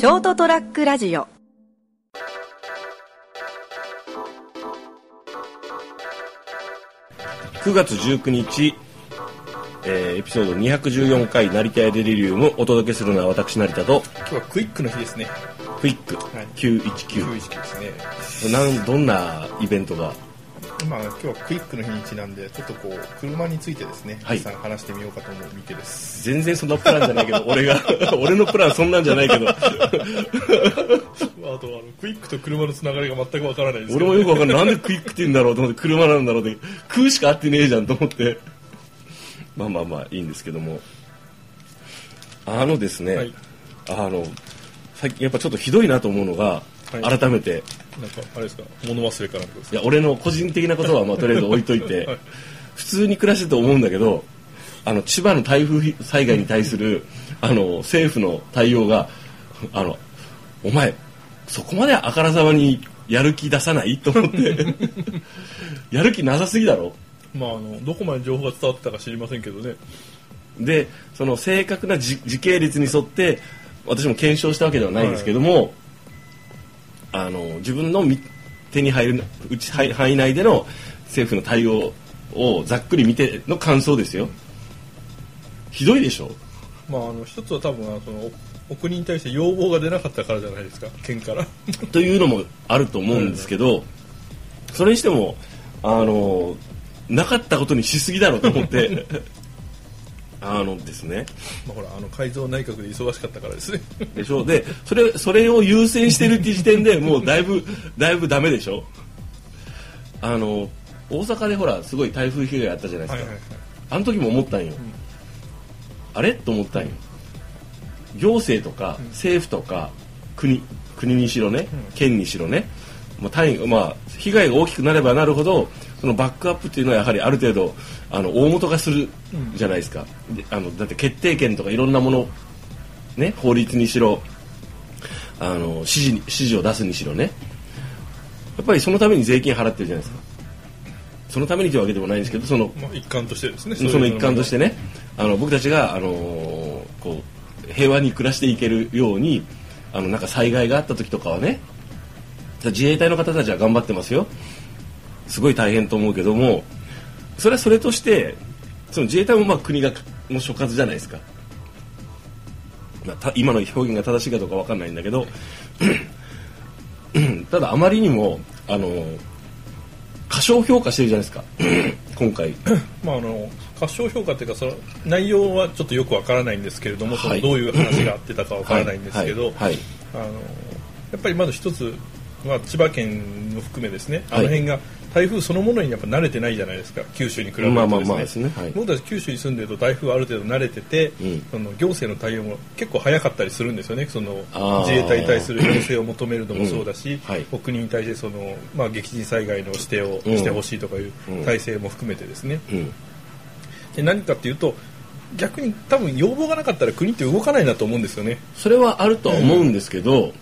ショートトラックラジオ9月19日、えーエピソード214回成田屋デリリウムお届けするのは私成田と今日はクイックの日ですね。クイックはい919、919ですね。なんどんなイベントがまあ今日はクイックの日にちなんで、ちょっとこう、車についてですね、はい。さん話してみようかと思う見てです。全然そんなプランじゃないけど 俺が 俺のプランそんなんじゃないけど。あと、あの、クイックと車のつながりが全くわからないですけど、俺もよくわかんない。なんでクイックって言うんだろうと思って車なんだろうで空しか合ってねえじゃんと思って。まあまあまあいいんですけども。あのですね、はい。あの最近やっぱちょっとひどいなと思うのが、はい。改めてなんか、あれですか、物忘れかなんかですか？いや俺の個人的なことはまあとりあえず置いといて、はい普通に暮らしてて思うんだけどあの千葉の台風災害に対するあの政府の対応があのお前そこまであからさまにやる気出さない？と思って やる気なさすぎだろ？まあ、あの、どこまで情報が伝わってたか知りませんけどね。でその正確な時時系列に沿って私も検証したわけではないんですけども、あの自分のみ手に入るうち範囲内での政府の対応をざっくり見ての感想ですよ。ひどいでしょ。まあ、あの、一つは多分、その、おお国に対して要望が出なかったからじゃないですか、県から。というのもあると思うんですけど、それにしてもあのなかったことにしすぎだろうと思ってあのですね。まあ、ほら、あの、改造内閣で忙しかったからですね。でしょ？でそれそれを優先してるっていう時点で もうだいぶだいぶダメでしょ？あの大阪でほらすごい台風被害あったじゃないですか、はいはいはい。あの時も思ったんよ、あれ？と思ったんよ。行政とか政府とか国国にしろね、県にしろね、まあ単位まあ、被害が大きくなればなるほどそのバックアップっていうのはやはりある程度あの大元化するじゃないですか、であのだって決定権とかいろんなもの、ね、法律にしろあの指示に指示を出すにしろねやっぱりそのために税金払ってるじゃないですかそのためにというわけでもないんですけどそのまあ、一環としてですね。その一環としてね。ねあの僕たちが、あのーこう平和に暮らしていけるようにあのなんか災害があった時とかはね自衛隊の方たちは頑張ってますよ。すごい大変と思うけどもそれはそれとしてその自衛隊もまあ国がの所轄じゃないですか、まあた今の表現が正しいかどうかわかんないんだけど ただあまりにもあの過小評価してるじゃないですか。今回。まあ、あの過小評価というかその内容はちょっとよくわからないんですけれども、そはい。のどういう話があってたかわからないんですけど、はい。はい。はい。あのやっぱりまず一つは千葉県も含めですね、はい。あの辺が台風そのものにやっぱ慣れてないじゃないですか。九州に比べるとまあまあまあでですすね。はい。僕たち九州に住んでると台風ある程度慣れてて、うん。その行政の対応も結構早かったりするんですよね。その自衛隊に対する要請を求めるのもそうだし、うん。はい。お国に対してその、まあ、激甚災害の指定をうん。してほしいとかいう体制も含めてですね、うん。で何かっていうと逆に多分要望がなかったら国って動かないなと思うんですよね。それはあるとは思うんですけど、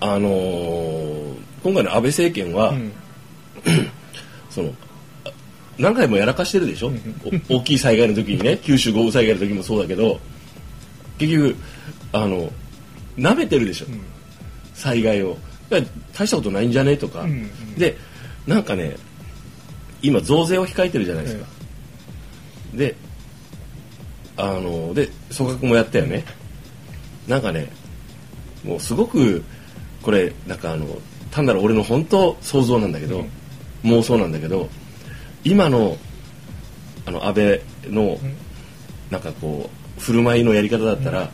あのー今回の安倍政権は、うん。そのあ何回もやらかしてるでしょ、お大きい災害の時にね 九州豪雨災害の時もそうだけど結局あの舐めてるでしょ、災害を。大したことないんじゃね？とか、うんうん。でなんかね今増税を控えてるじゃないですか、であので組閣もやったよね。なんかねもうすごくこれなんかあの単なる俺の本当想像なんだけど、妄想なんだけど今のあの安倍のなんかこう振る舞いのやり方だったら、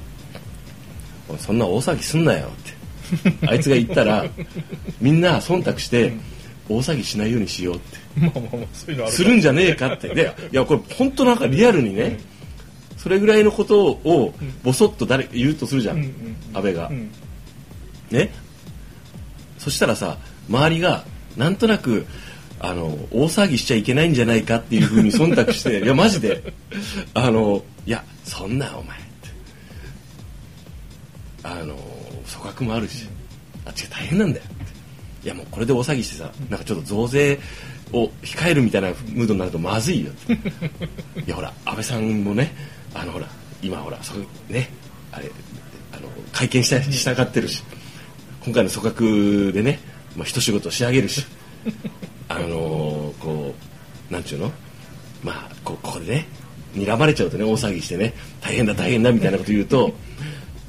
おいそんな大騒ぎすんなよって。あいつが言ったら みんな忖度して大騒ぎしないようにしようって。まあまあまあそういうのあるするんじゃねえかって。でいやこれ本当なんかリアルにね、それぐらいのことをボソッと誰言うとするじゃん、うんうん安倍が、うん。ね？そしたらさ周りがなんとなくあの大騒ぎしちゃいけないんじゃないかっていうふうに忖度して いやマジで。あのいやそんなお前あの組閣もあるし。あっちが大変なんだよって。いやもうこれで大騒ぎしてさなんかちょっと増税を控えるみたいなムードになるとまずいよ いやほら安倍さんもねあのほら今ほらそうねあれあの会見したしたがってるし今回の組閣でね、まあ、一仕事仕上げるし あのーこうなんちゅうの？まあこここでね睨まれちゃうとね大騒ぎしてね大変だ大変だみたいなこと言うと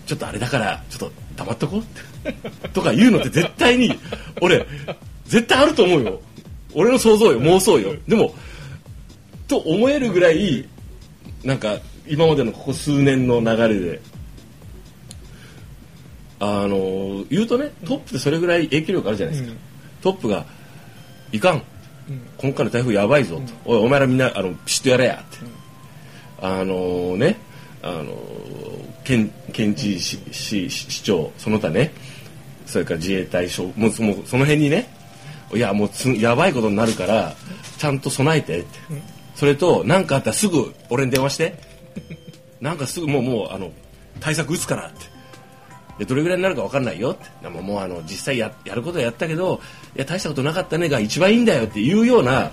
ちょっとあれだからちょっと黙っとこうってとか言うのって絶対に俺絶対あると思うよ。俺の想像よ妄想よ。でもと思えるぐらいなんか今までのここ数年の流れであの言うとねトップってそれぐらい影響力あるじゃないですか、うん。トップが「いかん。今回の台風やばいぞ」と「おいお前らみんなあのピシッとやれや」って、あのねあの県県知事市市市長その他ねそれから自衛隊所もうもうその辺にねいやもうつやばいことになるからちゃんと備えてって、それと何かあったらすぐ俺に電話して。なんかすぐもうもうあの対策打つからってでどれぐらいになるか分かんないよって。でももうあの実際ややることはやったけどいや大したことなかったねが一番いいんだよっていうような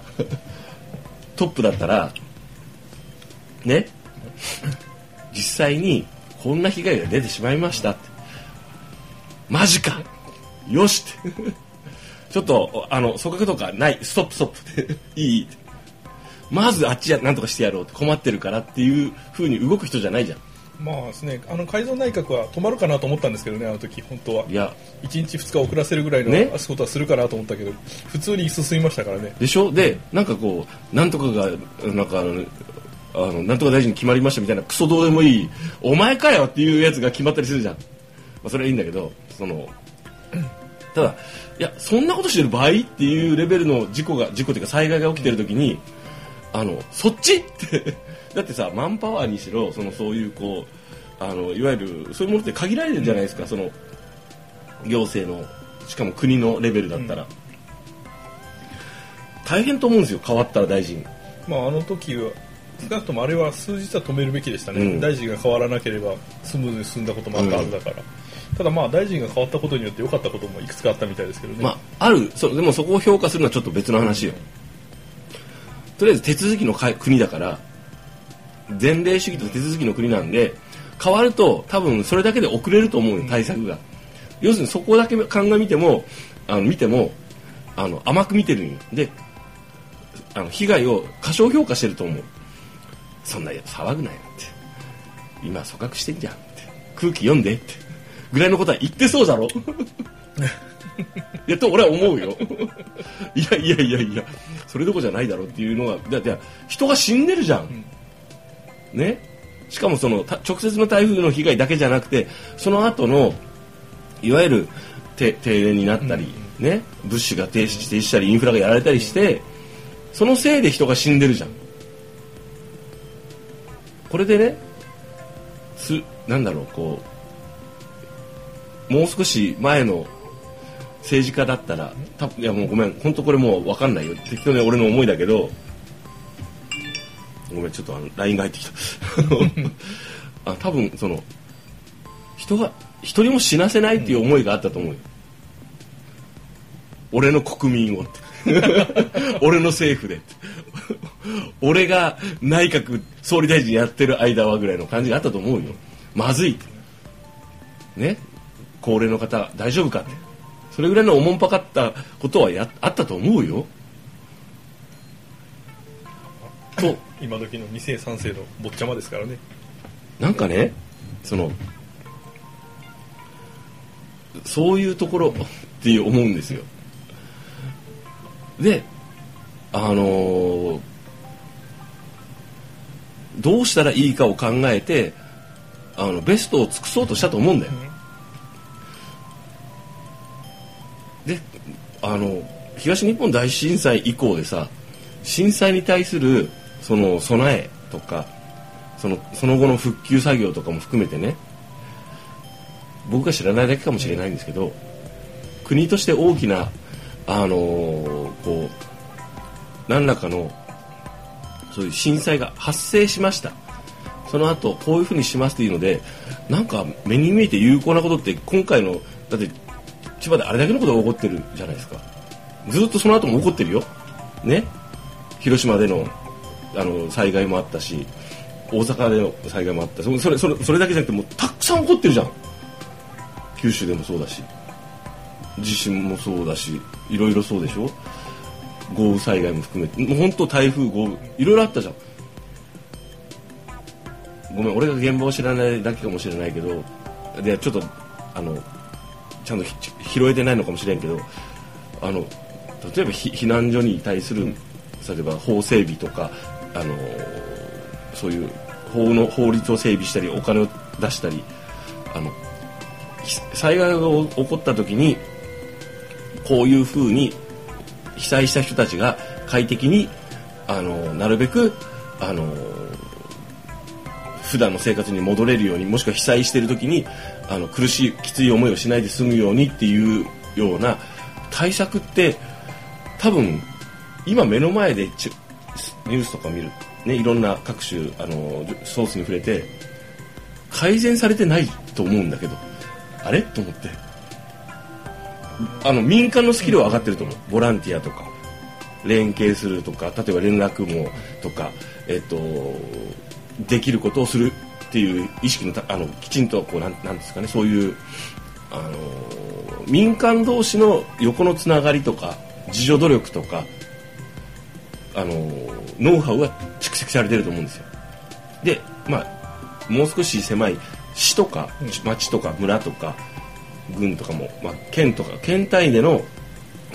トップだったらね。実際にこんな被害が出てしまいましたって。マジか。よしって。ちょっとあの組閣とかない。ストップストップって。いい。ってまずあっちやなんとかしてやろうって。困ってるからっていう風に動く人じゃないじゃん。まあですねあの改造内閣は止まるかなと思ったんですけどねあの時本当は。いや。1日2日遅らせるぐらいのね。ことはするかなと思ったけど普通に進みましたからね。でしょ？でなんかこうなんとかがなんかあのあのなんとか大臣に決まりましたみたいなクソどうでもいいお前かよっていうやつが決まったりするじゃん、まあ、それはいいんだけどそのただいやそんなことしてる場合っていうレベルの事故が事故っていうか災害が起きてる時にあのそっちってだってさマンパワーにしろそのそういうこうあのいわゆるそういうものって限られてるじゃないですか、その行政のしかも国のレベルだったら、大変と思うんですよ変わったら大臣。まああの時は少なくともあれは数日は止めるべきでしたね、うん。大臣が変わらなければスムーズに進んだこともあったはずだから、ただまあ大臣が変わったことによって良かったこともいくつかあったみたいですけどね、まあ、ある。そでもそこを評価するのはちょっと別の話よ。とりあえず手続きのか国だから前例主義と手続きの国なんで変わると多分それだけで遅れると思うよ対策が、要するにそこだけ鑑みてもあの見てもあの甘く見てるんよ。であの被害を過小評価してると思う。そんな騒ぐなよって。今組閣してんじゃんって。空気読んでって。ぐらいのことは言ってそうだろ。いやと俺は思うよ。いやいやいやいや。それどころじゃないだろうっていうのがだって人が死んでるじゃん、ね。しかもそのた直接の台風の被害だけじゃなくてその後のいわゆるて停電になったり、ね。物資が停止停止したりインフラがやられたりしてそのせいで人が死んでるじゃん。これでねつなんだろうこうもう少し前の政治家だったらたいやもうごめん本当これもう分かんないよ。適当に俺の思いだけどごめんちょっとあの LINE が入ってきた。あ多分その人が一人も死なせないっていう思いがあったと思うよ、俺の国民をって。俺の政府で。っ て俺が内閣総理大臣やってる間はぐらいの感じがあったと思うよ。まずいって。ね？高齢の方大丈夫かって。それぐらいのおもんぱかったことはやあったと思うよ。と今時の2世3世の坊ちゃまですからね。なんかねそのそういうところって思うんですよ。であのどうしたらいいかを考えてあのベストを尽くそうとしたと思うんだよ、であの東日本大震災以降でさ震災に対するその備えとかそのその後の復旧作業とかも含めてね僕が知らないだけかもしれないんですけど国として大きなあのーこう何らかのそういう震災が発生しました。その後こういうふうにしますというのでなんか目に見えて有効なことって今回のだって千葉であれだけのことが起こってるじゃないですか。ずっとその後も起こってるよ。ね。広島でのあの災害もあったし大阪での災害もあったそれそれそれだけじゃなくてもうたくさん起こってるじゃん。九州でもそうだし地震もそうだしいろいろそうでしょ。豪雨災害も含めて。もう本当台風豪雨いろいろあったじゃん。ごめん俺が現場を知らないだけかもしれないけどでちょっとあのちゃんと拾えてないのかもしれんけどあの例えば避難所に対する、例えば法整備とかあのそういう法の法律を整備したりお金を出したりあの災害が起こった時にこういうふうに被災した人たちが快適にあのなるべくあの普段の生活に戻れるようにもしくは被災してる時にあの苦しいきつい思いをしないで済むようにっていうような対策って多分今目の前でニュースとか見る、ね、いろんな各種あのソースに触れて改善されてないと思うんだけどあれ？と思って。あの民間のスキルは上がってると思う。ボランティアとか連携するとか例えば連絡網とか、えっと、できることをするっていう意識のあのきちんとこうなんなんですかねそういうあの民間同士の横のつながりとか自助努力とかあのノウハウが蓄積されてると思うんですよ。でまあもう少し狭い市とか町とか村とか郡とかも、まあ、県とか県単位での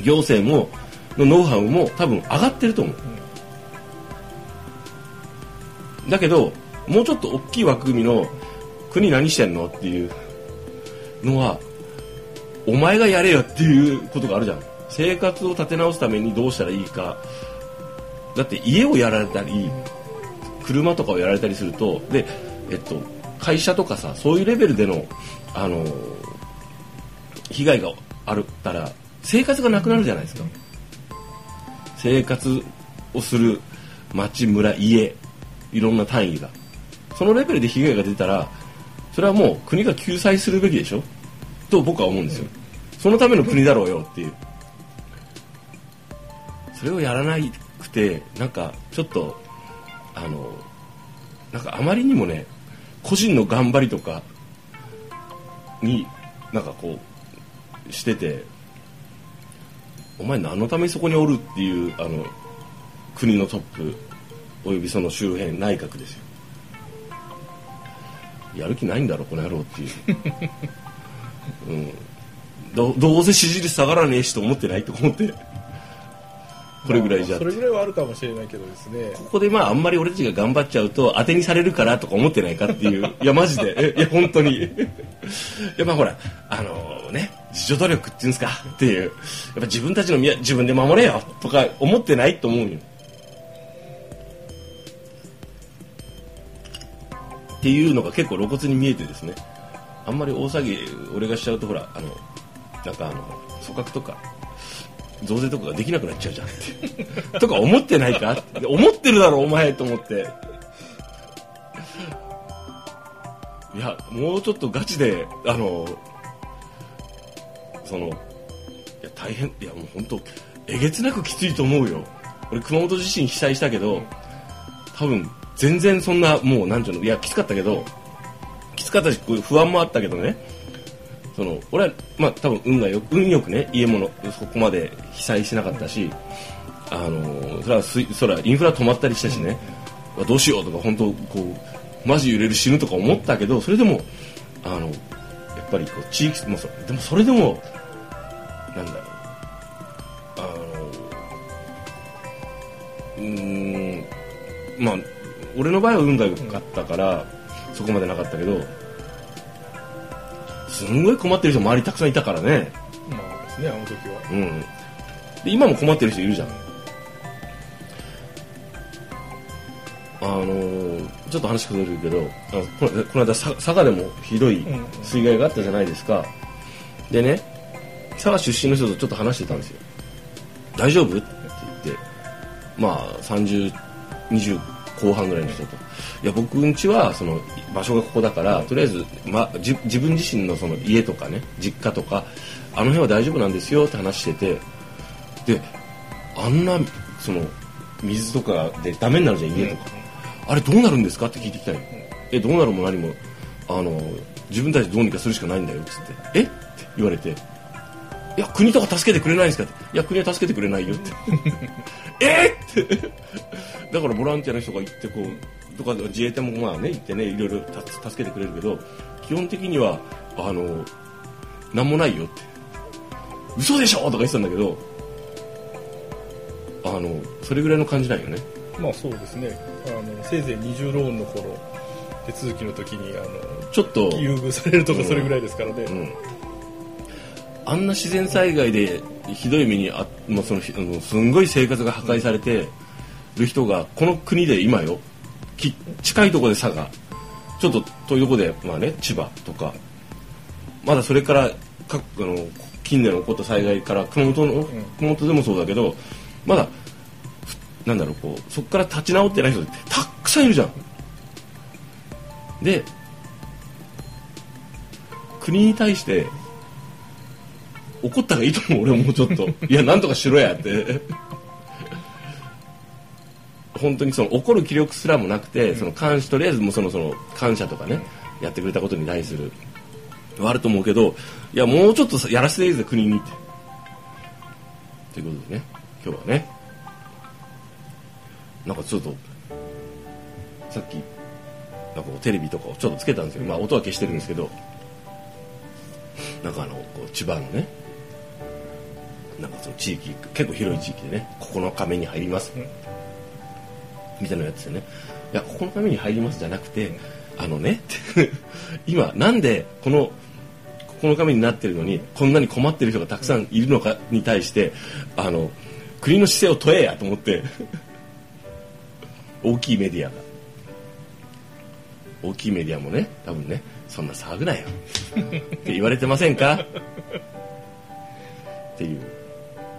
行政ものノウハウも多分上がってると思う。だけどもうちょっと大きい枠組みの国何してんのっていうのはお前がやれよっていうことがあるじゃん生活を立て直すためにどうしたらいいかだって家をやられたり車とかをやられたりするとで、えっと、会社とかさそういうレベルでのあの被害があったら生活がなくなるじゃないですか。生活をする町村家いろんな単位が。そのレベルで被害が出たらそれはもう国が救済するべきでしょ？と僕は思うんですよ。そのための国だろうよっていう。それをやらないくてなんかちょっとあのなんかあまりにもね個人の頑張りとかになんかこうしててお前何のためにそこにおるっていうあの国のトップおよびその周辺内閣ですよ。やる気ないんだろこの野郎っていう、うん、どどうせ支持率下がらねえしと思ってないと思ってこれぐらいじゃ、まあそれぐらいはあるかもしれないけどですね。ここでまああんまり俺たちが頑張っちゃうと当てにされるからとか思ってないかっていう。いやマジで。えいや本当に。いやまあほらあのね自助努力っていうんですかっていう。やっぱ自分たちの身は自分で守れよとか思ってないと思うよ。っていうのが結構露骨に見えてですね。あんまり大騒ぎ俺がしちゃうとほらあのなんかあの組閣とか増税とかができなくなっちゃうじゃん。っ てとか思ってないか？って思ってるだろお前と思って。いやもうちょっとガチであのそのいや大変いやもう本当えげつなくきついと思うよ。俺熊本地震被災したけど多分全然そんなもうなんていうのいやきつかったけどきつかったし不安もあったけどね。その俺はまあ多分運がよ運よくね家ものそこまで被災しなかったし、あのそれは水それはインフラ止まったりしたしね、うわどうしようとか本当こうマジ揺れる死ぬとか思ったけどそれでもあのやっぱりこう地域もそうでもそれでもなんだろうあのうーんまあ俺の場合は運が良かったから、そこまでなかったけどすんごい困ってる人周りたくさんいたからね。まあですねあの時は。うん。で今も困ってる人いるじゃん。あのーちょっと話変わるけどあこのこの間さ佐賀でもひどい水害があったじゃないですか、でね佐賀出身の人とちょっと話してたんですよ。大丈夫？って言って。まあ3020後半ぐらいの人といや僕ん家はその場所がここだからとりあえず、ま、じ自分自身のその家とかね実家とかあの辺は大丈夫なんですよって話しててであんなその水とかでダメになるじゃん家とか、あれどうなるんですかって聞いてきたよ、えどうなるも何もあの自分たちでどうにかするしかないんだよっつって。え？って言われて。いや国とか助けてくれないんですかって。いや国は助けてくれないよって。え？ってだからボランティアの人が行ってこうとか自衛隊もまあね行ってねいろいろた助けてくれるけど基本的にはあの何もないよって。嘘でしょとか言ってたんだけどあのそれぐらいの感じなんよね。まあそうですね。あのせいぜい二重ローンの頃手続きの時にあのちょっと優遇されるとかそれぐらいですからね、うん。あんな自然災害でひどい目にあもうそのひあのすんごい生活が破壊されてる人がこの国で今よき近いところで佐賀ちょっと遠いところで、まあね、千葉とかまだそれからかあの近年起こった災害から熊本の熊本でもそうだけどまだふなんだろうこうそこから立ち直ってない人ってたくさんいるじゃん。で国に対して怒ったらいいと思う俺もうちょっと。いやなんとかしろやって本当にその怒る気力すらもなくて、その感謝とりあえずもうそのその感謝とかねやってくれたことに対するはあると思うけどいやもうちょっとさやらせていいぜ国にって。ということでね今日はね。なんかちょっとさっきなんかこうテレビとかをちょっとつけたんですよ。まあ音は消してるんですけど。なんかあのこう千葉のねなんかその地域結構広い地域でね9日目に入ります、みたいなやつでね。いや9日目に入りますじゃなくてあのね 今なんでこの9日目になってるのにこんなに困ってる人がたくさんいるのかに対してあの国の姿勢を問えやと思って 大きいメディアが。大きいメディアもね多分ねそんな騒ぐなよ。って言われてませんか？っていう。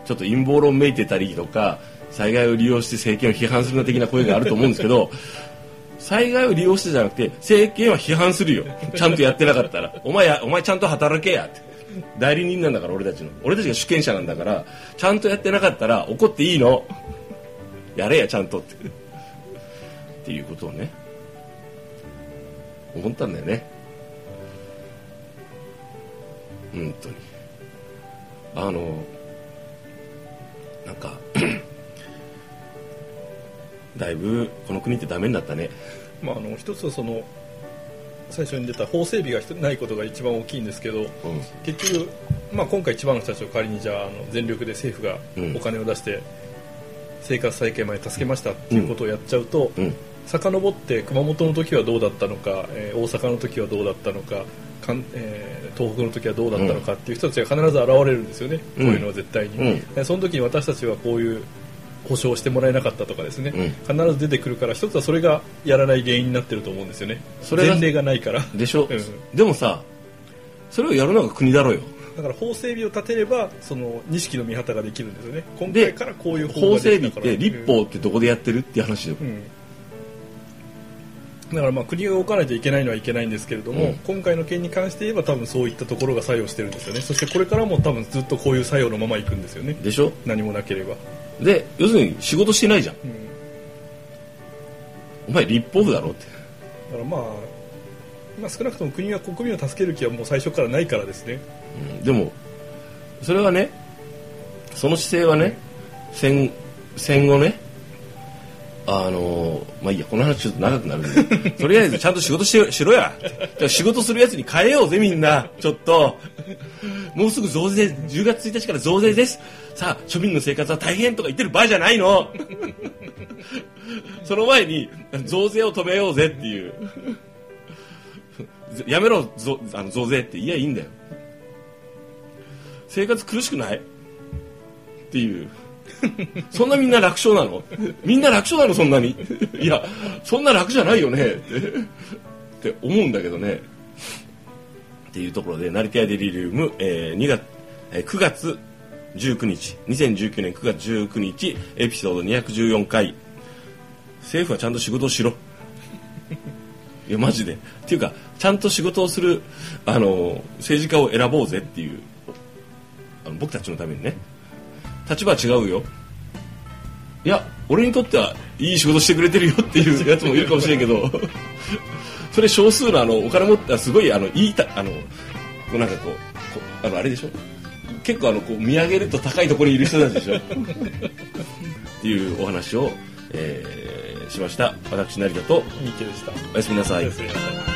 ちょっと陰謀論めいてたりとか災害を利用して政権を批判するな的な声があると思うんですけど災害を利用してじゃなくて政権は批判するよ。ちゃんとやってなかったらお前やお前ちゃんと働けや。って代理人なんだから俺たちの。俺たちが主権者なんだからちゃんとやってなかったら怒っていいの。やれやちゃんとって。っていうことをね。思ったんだよね。本当に。あのなんかだいぶこの国ってダメになったね。まあ、あの一つはその最初に出た法整備がないことが一番大きいんですけど、うん。結局、まあ、今回千葉の人たちを仮にじゃああの全力で政府がうん。お金を出して生活再建まで助けましたっていうことをやっちゃうと、うん。遡って熊本の時はどうだったのか、えー大阪の時はどうだったのかかん、えー東北の時はどうだったのかっていう人たちが必ず現れるんですよね、うん。こういうのは絶対に、その時に私たちはこういう保証をしてもらえなかったとかですね、必ず出てくるから一つはそれがやらない原因になってると思うんですよね。それが前例がないから。でしょ、うん。でもさそれをやるのが国だろうよ。だから法整備を立てればその錦の見旗ができるんですよね。今で回からこういう法が整備って立法ってどこでやってるっていう話で、うんだからまあ国が動かないといけないのはいけないんですけれども、うん。今回の件に関して言えば多分そういったところが作用してるんですよね。そしてこれからも多分ずっとこういう作用のままいくんですよね。でしょ？何もなければ、で要するに仕事してないじゃん。うん。お前立法府だろって。だからまあまあ少なくとも国は国民を助ける気はもう最初からないからですね。うん。でもそれはねその姿勢はね戦戦後ねあのまあいいやこの話ちょっと長くなるんで。とりあえずちゃんと仕事ししろや。じゃ仕事するやつに変えようぜみんな。ちょっと。もうすぐ増税10月1日から増税です。さあ庶民の生活は大変とか言ってる場合じゃないの。その前に増税を止めようぜっていう。やめろぞあの増税って言えばいいんだよ。生活苦しくない？っていう。そんなみんな楽勝なの？みんな楽勝なのそんなに？いやそんな楽じゃないよね。って思うんだけどね。っていうところで成田屋デリリウム、えー2月えー9月19日。2019年9月19日エピソード214回。政府はちゃんと仕事をしろ。いやマジで。っていうかちゃんと仕事をするあの政治家を選ぼうぜっていうあの僕たちのためにね。立場は違うよ。いや俺にとってはいい仕事してくれてるよ っていうやつもいるかもしれんけど。それ少数のあのお金持ってすごいあのいいたあのこうなんかこうこうあのあれでしょ？結構あのこう見上げると高いところにいる人たちでしょ？っていうお話を、えーしました。私成田とミッケでした。おやすみなさい。おやすみなさい